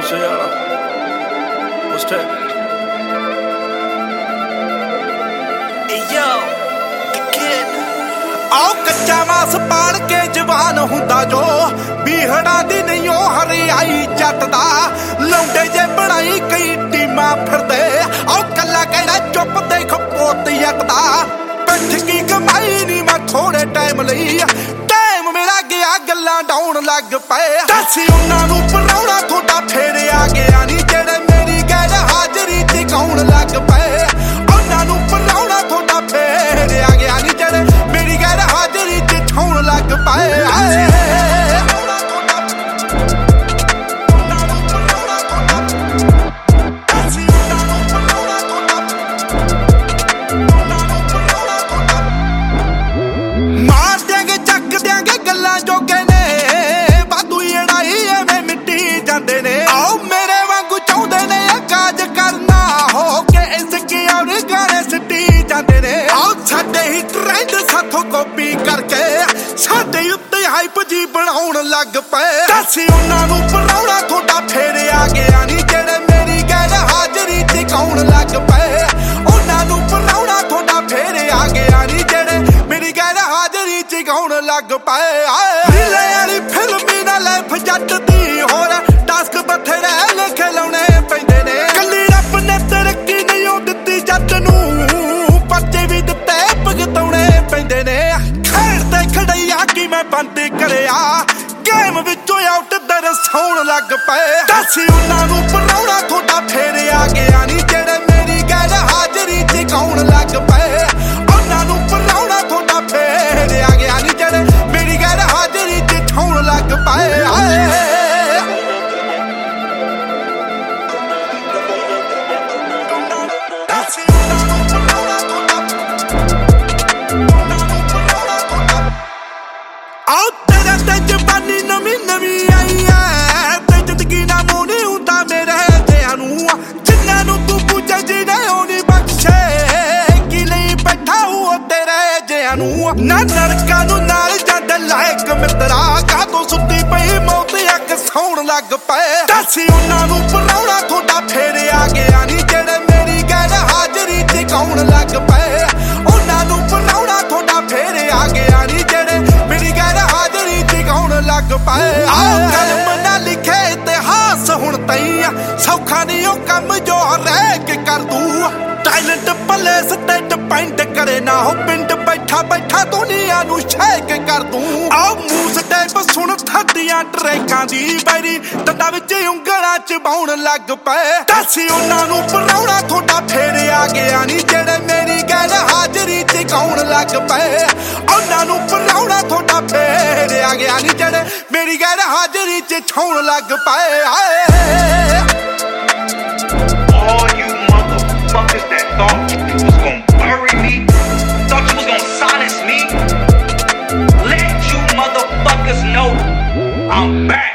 Uh. Solo Musiala. What's that? Hey yo, the kid. ਆਓ ਕੱਚਾ ਮਾਸ ਪਾੜ ਕੇ ਜਵਾਨ ਹੁੰਦਾ ਜੋ ਬੀਹੜਾ ਦੀ ਨਹੀਂ ਉਹ ਹਰਿਆਈ ਜੱਟ ਦਾ ਲੌਂਡੇ ਜੇ ਬਣਾਈ ਕਈ ਟੀਮਾਂ ਫਿਰਦੇ ਆਓ ਕੱਲਾ ਕਿਹੜਾ ਚੁੱਪ ਤੇ ਖਪੋਤ ਜੱਟ ਦਾ ਪਿੱਠ ਕੀ ਕਮਾਈ ਨਹੀਂ ਮੈਂ ਥੋੜੇ ਟਾਈਮ ਲਈ ਟਾਈਮ ਮੇਰਾ ਗਿਆ ਗੱਲਾਂ ਡਾਉਣ ਲੱਗ ਪਏ ਦੱਸੀ ਉਹਨਾਂ ਨੂੰ ਪਰਾਉਣਾ ਸਾਡੇ ਹੀ ਟ੍ਰੈਂਡ ਸਾਥੋਂ ਕਾਪੀ ਕਰਕੇ ਸਾਡੇ ਉੱਤੇ ਹਾਈਪ ਜੀ ਬਣਾਉਣ ਲੱਗ ਪਏ। ਦੱਸੀ ਉਹਨਾਂ ਨੂੰ ਪਰਾਉਣਾ ਦਰਸਾਉਣ ਲੱਗ ਪਏ। ਦੱਸੀ ਉਹਨਾਂ ਨੂੰ ਪਰਾਉਣਾ ਤੁਹਾਡਾ ਫੇਰ ਆ ਗਿਆ ਨਹੀਂ ਜਿਹੜੇ ਮੇਰੀ ਗੈਰ ਹਾਜ਼ਰੀ ਤੇ ਕੌਣ ਲੱਗ ਤੇਰੇ ਜਿਆਂ ਨੂੰ ਨਾ ਨਰਕਾਂ ਨੂੰ ਨਾਲ ਜੱਡ ਲਾਇਕ ਮਿੱਤਰਾ। ਕਾਹਤੋਂ ਸੁੱਤੀ ਪਈ ਮੌਤ ਅੱਖ ਸੌਣ ਲੱਗ ਪਏ। ਦੱਸੀ ਉਹਨਾਂ ਨੂੰ ਪਰਾਉਣਾ ਤੁਹਾਡਾ ਫੇਰ ਆ ਗਿਆ ਨਹੀਂ ਜਿਹੜੇ ਮੇਰੀ ਗੈਰ ਹਾਜ਼ਰੀ ਤੇ ਕੌਣ ਲੱਗ ਪਏ। ਉਹਨਾਂ ਨੂੰ ਪਰਾਉਣਾ ਤੁਹਾਡਾ ਫੇਰ ਆ ਗਿਆ ਨਹੀਂ ਜਿਹੜੇ ਮੇਰੀ ਗੈਰ ਹਾਜ਼ਰੀ ਤੇ ਕੌਣ ਲੱਗ ਪਏ। ਆਓ ਕਲਮ ਨਾ ਲਿਖੇ ਇਤਿਹਾਸ ਹੁਣ ਤਈ ਸੌਖਾ ਨਹੀਂ ਉਹ ਕੰਮ ਜੋ ਰਹਿ ਕੇ ਕਰ ਦੂ ਟੈਲੈਂਟ ਪਲੇਸ ਤੇ ਡਿਪੈਂਡ ਕਰੇ ਨਾ ਹੋ ਪਿੰਡ ਬੈਠਾ ਬੈਠਾ ਦੁਨੀਆ ਨੂੰ ਸ਼ੇਕ ਕਰ ਦੂੰ। ਆਹ ਮੂਸ ਟੈਪ ਸੁਣ ਥੱਡੀਆਂ ਟਰੈਕਾਂ ਦੀ ਬੈਰੀ। ਡੰਡਾ ਵਿੱਚ ਉਂਗਲਾਂ ਚ ਬਾਉਣ ਲੱਗ ਪਏ। ਦੱਸ ਉਹਨਾਂ ਨੂੰ ਪਰਾਉਣਾ ਥੋੜਾ ਫੇਰ ਆ ਗਿਆ ਨਹੀਂ ਜਿਹੜੇ ਮੇਰੀ ਗੱਲ ਹਾਜ਼ਰੀ ਚ ਗਾਉਣ ਲੱਗ ਪਏ। ਉਹਨਾਂ ਨੂੰ ਪਰਾਉਣਾ ਥੋੜਾ ਫੇਰ ਆ ਗਿਆ ਨਹੀਂ ਜਿਹੜੇ ਮੇਰੀ ਗੱਲ ਹਾਜ਼ਰੀ ਚ ਛਾਉਣ ਲੱਗ ਪਏ। ਆਏ Oh, I'm back.